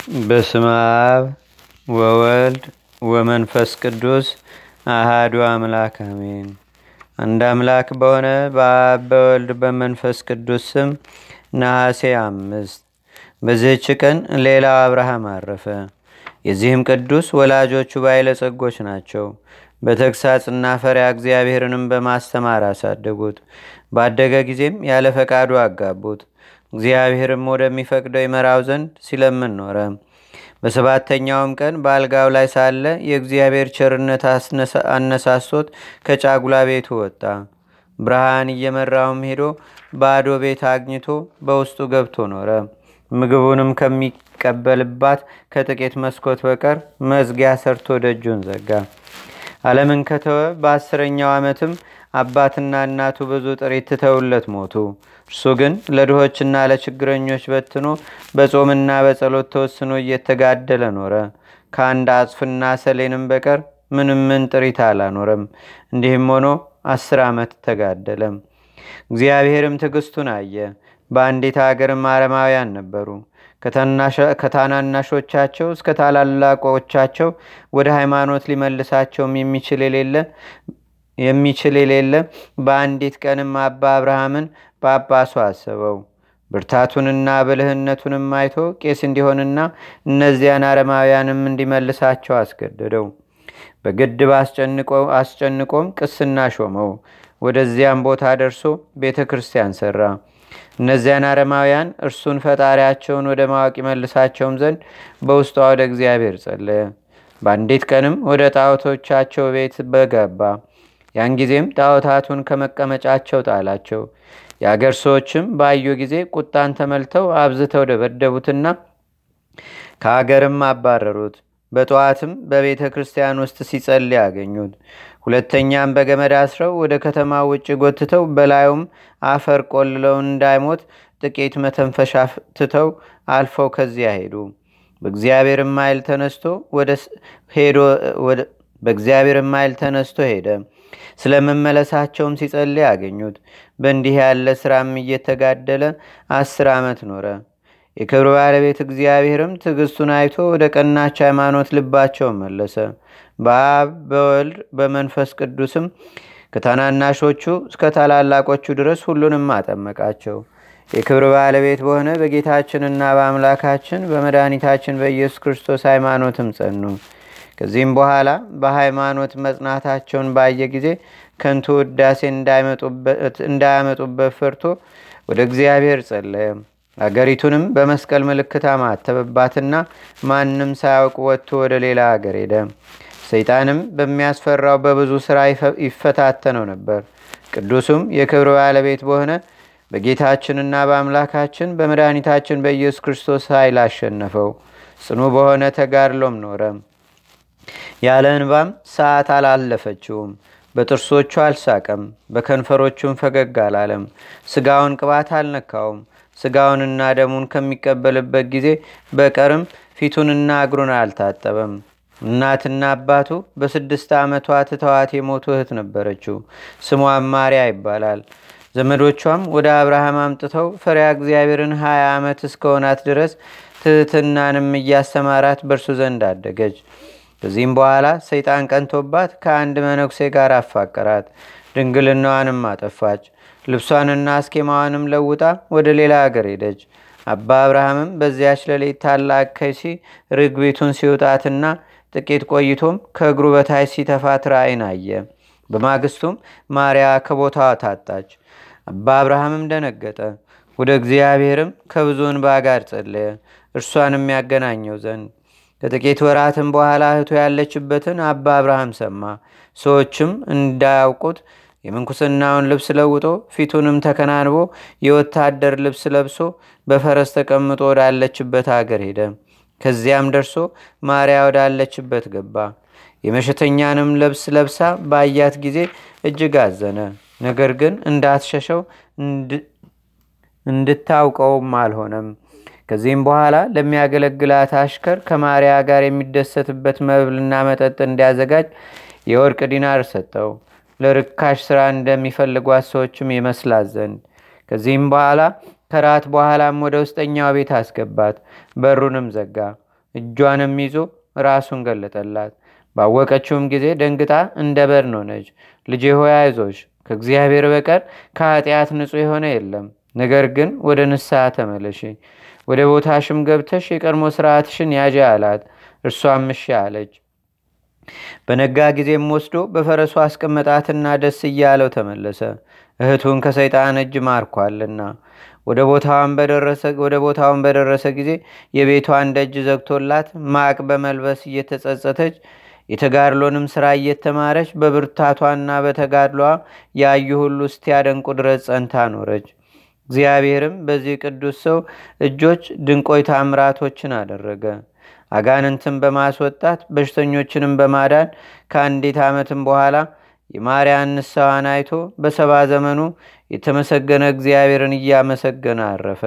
በስመ አብ ወወልድ ወመንፈስ ቅዱስ አሃዱ አምላክ አሜን። አንድ አምላክ በሆነ በአብ በወልድ በመንፈስ ቅዱስ ስም ነሐሴ አምስት በዚህች ቀን ሌላው አብርሃም አረፈ። የዚህም ቅዱስ ወላጆቹ ባለጸጎች ናቸው። በተግሳጽና ፈሪያ እግዚአብሔርንም በማስተማር አሳደጉት። ባደገ ጊዜም ያለ ፈቃዱ አጋቡት። እግዚአብሔርም ወደሚፈቅደው ይመራው ዘንድ ሲለምን ኖረ። በሰባተኛውም ቀን በአልጋው ላይ ሳለ የእግዚአብሔር ቸርነት አነሳሶት ከጫጉላ ቤቱ ወጣ። ብርሃን እየመራውም ሄዶ ባዶ ቤት አግኝቶ በውስጡ ገብቶ ኖረ። ምግቡንም ከሚቀበልባት ከጥቂት መስኮት በቀር መዝጊያ ሰርቶ ደጁን ዘጋ። ዓለምን ከተወ በአስረኛው ዓመትም አባትና እናቱ ብዙ ጥሪት ትተውለት ሞቱ። እርሱ ግን ለድሆችና ለችግረኞች በትኖ በጾምና በጸሎት ተወስኖ እየተጋደለ ኖረ። ከአንድ አጽፍና ሰሌንም በቀር ምንም ምን ጥሪት አላኖረም። እንዲህም ሆኖ አስር ዓመት ተጋደለም። እግዚአብሔርም ትዕግስቱን አየ። በአንዲት አገርም አረማውያን ነበሩ። ከታናናሾቻቸው እስከ ታላላቆቻቸው ወደ ሃይማኖት ሊመልሳቸውም የሚችል የሌለ የሚችል የሌለ በአንዲት ቀንም አባ አብርሃምን ጳጳሱ አሰበው። ብርታቱንና ብልህነቱንም አይቶ ቄስ እንዲሆንና እነዚያን አረማውያንም እንዲመልሳቸው አስገደደው። በግድብ አስጨንቆም ቅስና ሾመው። ወደዚያም ቦታ ደርሶ ቤተ ክርስቲያን ሰራ። እነዚያን አረማውያን እርሱን ፈጣሪያቸውን ወደ ማወቅ ይመልሳቸውም ዘንድ በውስጧ ወደ እግዚአብሔር ጸለየ። በአንዲት ቀንም ወደ ጣዖቶቻቸው ቤት በገባ። ያን ጊዜም ጣዖታቱን ከመቀመጫቸው ጣላቸው። የአገር ሰዎችም ባዩ ጊዜ ቁጣን ተመልተው አብዝተው ደበደቡትና ከአገርም አባረሩት። በጠዋትም በቤተ ክርስቲያን ውስጥ ሲጸልይ ያገኙት። ሁለተኛም በገመድ አስረው ወደ ከተማ ውጭ ጎትተው በላዩም አፈር ቆልለው እንዳይሞት ጥቂት መተንፈሻ ትተው አልፈው ከዚያ ሄዱ። በእግዚአብሔርም ኃይል ተነስቶ ሄደ። ስለመመለሳቸውም ሲጸልይ አገኙት። በእንዲህ ያለ ስራም እየተጋደለ አስር ዓመት ኖረ። የክብር ባለቤት እግዚአብሔርም ትዕግስቱን አይቶ ወደ ቀናች ሃይማኖት ልባቸውን መለሰ። በአብ በወልድ በመንፈስ ቅዱስም ከታናናሾቹ እስከ ታላላቆቹ ድረስ ሁሉንም አጠመቃቸው። የክብር ባለቤት በሆነ በጌታችንና በአምላካችን በመድኃኒታችን በኢየሱስ ክርስቶስ ሃይማኖትም ጸኑ። ከዚህም በኋላ በሃይማኖት መጽናታቸውን ባየ ጊዜ ከንቱ ውዳሴ እንዳያመጡበት ፈርቶ ወደ እግዚአብሔር ጸለየ። አገሪቱንም በመስቀል ምልክት አማተበባትና ማንም ሳያውቅ ወጥቶ ወደ ሌላ አገር ሄደ። ሰይጣንም በሚያስፈራው በብዙ ሥራ ይፈታተነው ነበር። ቅዱሱም የክብር ባለቤት በሆነ በጌታችንና በአምላካችን በመድኃኒታችን በኢየሱስ ክርስቶስ ኃይል አሸነፈው። ጽኑ በሆነ ተጋድሎም ኖረ። ያለ እንባም ሰዓት አላለፈችውም። በጥርሶቹ አልሳቀም፣ በከንፈሮቹም ፈገግ አላለም። ስጋውን ቅባት አልነካውም። ስጋውንና ደሙን ከሚቀበልበት ጊዜ በቀርም ፊቱንና እግሩን አልታጠበም። እናትና አባቱ በስድስት ዓመቷ ትተዋት የሞቱ እህት ነበረችው። ስሟም ማርያ ይባላል። ዘመዶቿም ወደ አብርሃም አምጥተው ፈሪያ እግዚአብሔርን ሀያ ዓመት እስከሆናት ድረስ ትህትናንም እያስተማራት በእርሱ ዘንድ አደገች። ከዚህም በኋላ ሰይጣን ቀንቶባት ከአንድ መነኩሴ ጋር አፋቀራት። ድንግልናዋንም አጠፋች። ልብሷንና አስኬማዋንም ለውጣ ወደ ሌላ አገር ሄደች። አባ አብርሃምም በዚያች ሌሊት ታላቅ ከይሲ ርግቢቱን ሲውጣትና ጥቂት ቆይቶም ከእግሩ በታች ሲተፋት ራእይን አየ። በማግስቱም ማርያ ከቦታዋ ታጣች። አባ አብርሃምም ደነገጠ። ወደ እግዚአብሔርም ከብዙ እንባ ጋር ጸለየ፣ እርሷንም ያገናኘው ዘንድ። ከጥቂት ወራትም በኋላ እህቱ ያለችበትን አባ አብርሃም ሰማ። ሰዎችም እንዳያውቁት የምንኩስናውን ልብስ ለውጦ ፊቱንም ተከናንቦ የወታደር ልብስ ለብሶ በፈረስ ተቀምጦ ወዳለችበት አገር ሄደ። ከዚያም ደርሶ ማርያ ወዳለችበት ገባ። የመሸተኛንም ልብስ ለብሳ ባያት ጊዜ እጅግ አዘነ። ነገር ግን እንዳትሸሸው እንድታውቀውም አልሆነም። ከዚህም በኋላ ለሚያገለግላት አሽከር ከማርያ ጋር የሚደሰትበት መብልና መጠጥ እንዲያዘጋጅ የወርቅ ዲናር ሰጠው። ለርካሽ ሥራ እንደሚፈልጓት ሰዎችም ይመስላት ዘንድ ከዚህም በኋላ ከራት በኋላም ወደ ውስጠኛው ቤት አስገባት፣ በሩንም ዘጋ። እጇንም ይዞ ራሱን ገለጠላት። ባወቀችውም ጊዜ ደንግጣ እንደ በድን ሆነች። ልጄ ሆይ አይዞሽ፣ ከእግዚአብሔር በቀር ከኃጢአት ንጹሕ የሆነ የለም። ነገር ግን ወደ ንስሐ ተመለሺ፣ ወደ ቦታሽም ገብተሽ የቀድሞ ስርዓትሽን ያዥ አላት። እርሷም እሺ አለች። በነጋ ጊዜም ወስዶ በፈረሱ አስቀመጣትና ደስ እያለው ተመለሰ። እህቱን ከሰይጣን እጅ ማርኳልና። ወደ ቦታውን በደረሰ ጊዜ የቤቷን ደጅ ዘግቶላት ማቅ በመልበስ እየተጸጸተች የተጋድሎንም ሥራ እየተማረች በብርታቷና በተጋድሏ ያዩ ሁሉ እስቲያደንቁ ድረስ ጸንታ ኖረች። እግዚአብሔርም በዚህ ቅዱስ ሰው እጆች ድንቆይ ታምራቶችን አደረገ። አጋንንትን በማስወጣት በሽተኞችንም በማዳን ከአንዲት ዓመትም በኋላ የማርያን ንስሐዋን አይቶ በሰባ ዘመኑ የተመሰገነ እግዚአብሔርን እያመሰገነ አረፈ።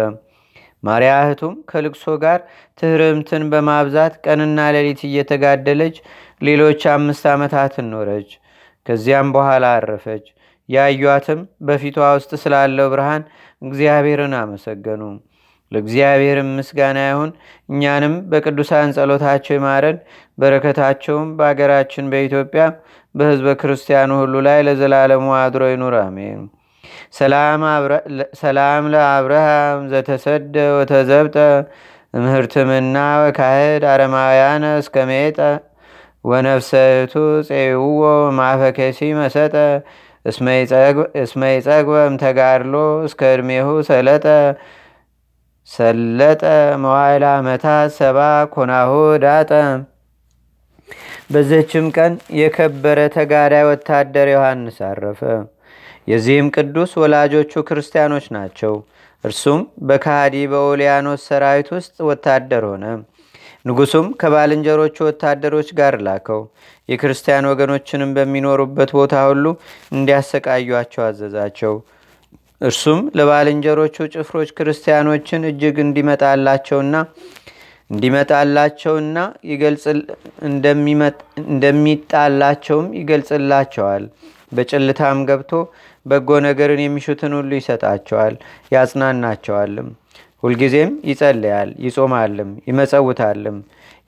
ማርያ እህቱም ከልቅሶ ጋር ትህርምትን በማብዛት ቀንና ሌሊት እየተጋደለች ሌሎች አምስት ዓመታትን ኖረች። ከዚያም በኋላ አረፈች። ያዩአትም በፊቷ ውስጥ ስላለው ብርሃን እግዚአብሔርን አመሰገኑ። ለእግዚአብሔርም ምስጋና ይሁን። እኛንም በቅዱሳን ጸሎታቸው ይማረን፣ በረከታቸውም በአገራችን በኢትዮጵያ በሕዝበ ክርስቲያኑ ሁሉ ላይ ለዘላለሙ አድሮ ይኑር፣ አሜን። ሰላም ለአብርሃም ዘተሰደ ወተዘብጠ ምህርትምና ወካህድ አረማውያነ እስከሜጠ ወነፍሰቱ ፄውዎ ማፈከሲ መሰጠ እስመይ ጸግበም ተጋድሎ እስከ ዕድሜሁ ሰለጠ ሰለጠ መዋይላ ዓመታት ሰባ ኮናሁ ዳጠ። በዚህችም ቀን የከበረ ተጋዳይ ወታደር ዮሐንስ አረፈ። የዚህም ቅዱስ ወላጆቹ ክርስቲያኖች ናቸው። እርሱም በካሃዲ በኦሊያኖስ ሰራዊት ውስጥ ወታደር ሆነ። ንጉሱም ከባልንጀሮቹ ወታደሮች ጋር ላከው። የክርስቲያን ወገኖችንም በሚኖሩበት ቦታ ሁሉ እንዲያሰቃዩቸው አዘዛቸው። እርሱም ለባልንጀሮቹ ጭፍሮች ክርስቲያኖችን እጅግ እንዲመጣላቸውና እንዲመጣላቸውና እንደሚጣላቸውም ይገልጽላቸዋል። በጭልታም ገብቶ በጎ ነገርን የሚሹትን ሁሉ ይሰጣቸዋል፣ ያጽናናቸዋልም። ሁልጊዜም ይጸልያል፣ ይጾማልም፣ ይመጸውታልም።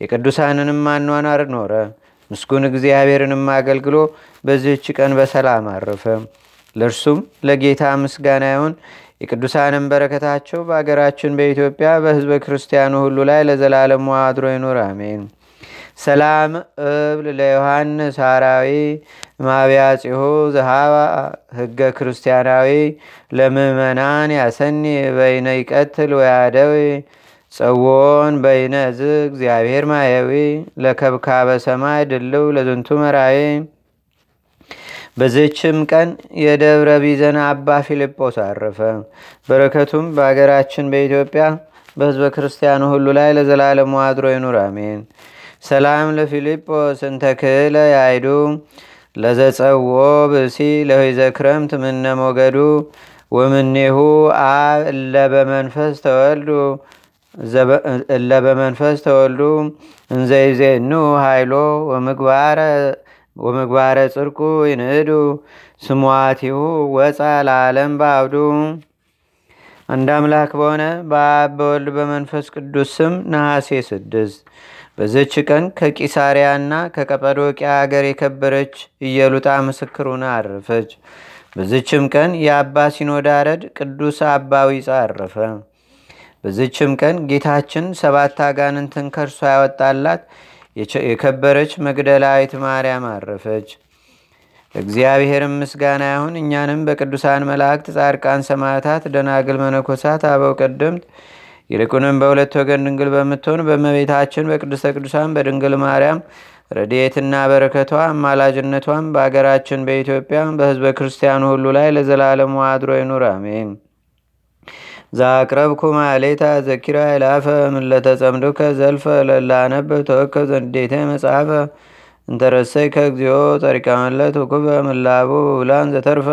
የቅዱሳንንም አኗኗር ኖረ። ምስጉን እግዚአብሔርንም አገልግሎ በዚህች ቀን በሰላም አረፈ። ለእርሱም ለጌታ ምስጋና ይሁን። የቅዱሳንም በረከታቸው በአገራችን በኢትዮጵያ በሕዝበ ክርስቲያኑ ሁሉ ላይ ለዘላለሙ አድሮ ይኑር፣ አሜን። ሰላም እብል ለዮሐንስ ሃራዊ ማቢያጺሁ ዘሃባ ህገ ክርስቲያናዊ ለምእመናን ያሰኒ በይነ ይቀትል ወያደዊ ጸዎን በይነ ዝ እግዚአብሔር ማየዊ ለከብካበ ሰማይ ድልው ለዝንቱ መራዊ በዝችም ቀን የደብረ ቢዘን አባ ፊልጶስ አረፈ። በረከቱም በአገራችን በኢትዮጵያ በሕዝበ ክርስቲያኑ ሁሉ ላይ ለዘላለሙ አድሮ ይኑር፣ አሜን። ሰላም ለፊልጶስ እንተክለ ያይዱ ለዘጸዎ ብሲ ለሆይዘ ክረምት ምነ ሞገዱ ወምኔሁ አብ እለበመንፈስ ተወልዱ እለበመንፈስ ተወልዱ እንዘይዜኑ ሃይሎ ወምግባረ ጽርቁ ይንእዱ ስሟቲሁ ወፃ ለዓለም በአብዱ። አንድ አምላክ በሆነ በአብ በወልድ በመንፈስ ቅዱስ ስም ነሐሴ ስድስት በዘች ቀን ከቂሳሪያና ከቀጰዶቅያ አገር የከበረች እየሉጣ ምስክሩን አረፈች። በዝችም ቀን የአባ ሲኖዳ ረድ ቅዱስ አባ ዊፃ አረፈ። በዝችም ቀን ጌታችን ሰባት አጋንንትን ከእርሷ ያወጣላት የከበረች መግደላዊት ማርያም አረፈች። ለእግዚአብሔርም ምስጋና ይሁን። እኛንም በቅዱሳን መላእክት፣ ጻድቃን፣ ሰማዕታት፣ ደናግል፣ መነኮሳት፣ አበው ቀደምት ይልቁንም በሁለት ወገን ድንግል በምትሆን በእመቤታችን በቅድስተ ቅዱሳን በድንግል ማርያም ረድኤትና በረከቷ አማላጅነቷም በአገራችን በኢትዮጵያ በሕዝበ ክርስቲያኑ ሁሉ ላይ ለዘላለሙ አድሮ ይኑር፣ አሜን። ዛቅረብኩ ማሌታ ዘኪራ ይላፈ ምለተጸምዱከ ዘልፈ ለላነበብ ተወከብ ዘንዴተ መጽሐፈ እንተረሰይ ከእግዚኦ ጸሪቃመለት ውኩበ ምላቡ ብላን ዘተርፈ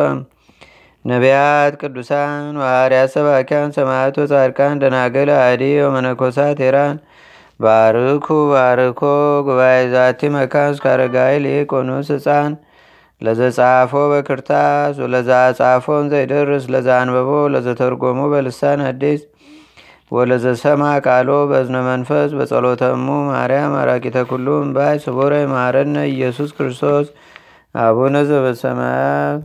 ነቢያት፣ ቅዱሳን፣ ዋርያት፣ ሰባኪያን፣ ሰማዕት፣ ጻድቃን፣ ደናገል፣ አዲ ወመነኮሳት ሄራን ባርኩ ባርኮ ጉባኤ ዛቲ መካን እስከ አረጋዊ ሊቆኑስ ህፃን ለዘጻፎ በክርታስ ወለዛ ጻፎን ዘይደርስ ለዛ አንበቦ ለዘተርጎሙ በልሳን አዲስ ወለዘሰማ ቃሎ በዝነ መንፈስ በጸሎተሙ ማርያም አራቂተ ኩሉ እምባይ ስቡረ ማረነ ኢየሱስ ክርስቶስ አቡነ ዘበሰማያት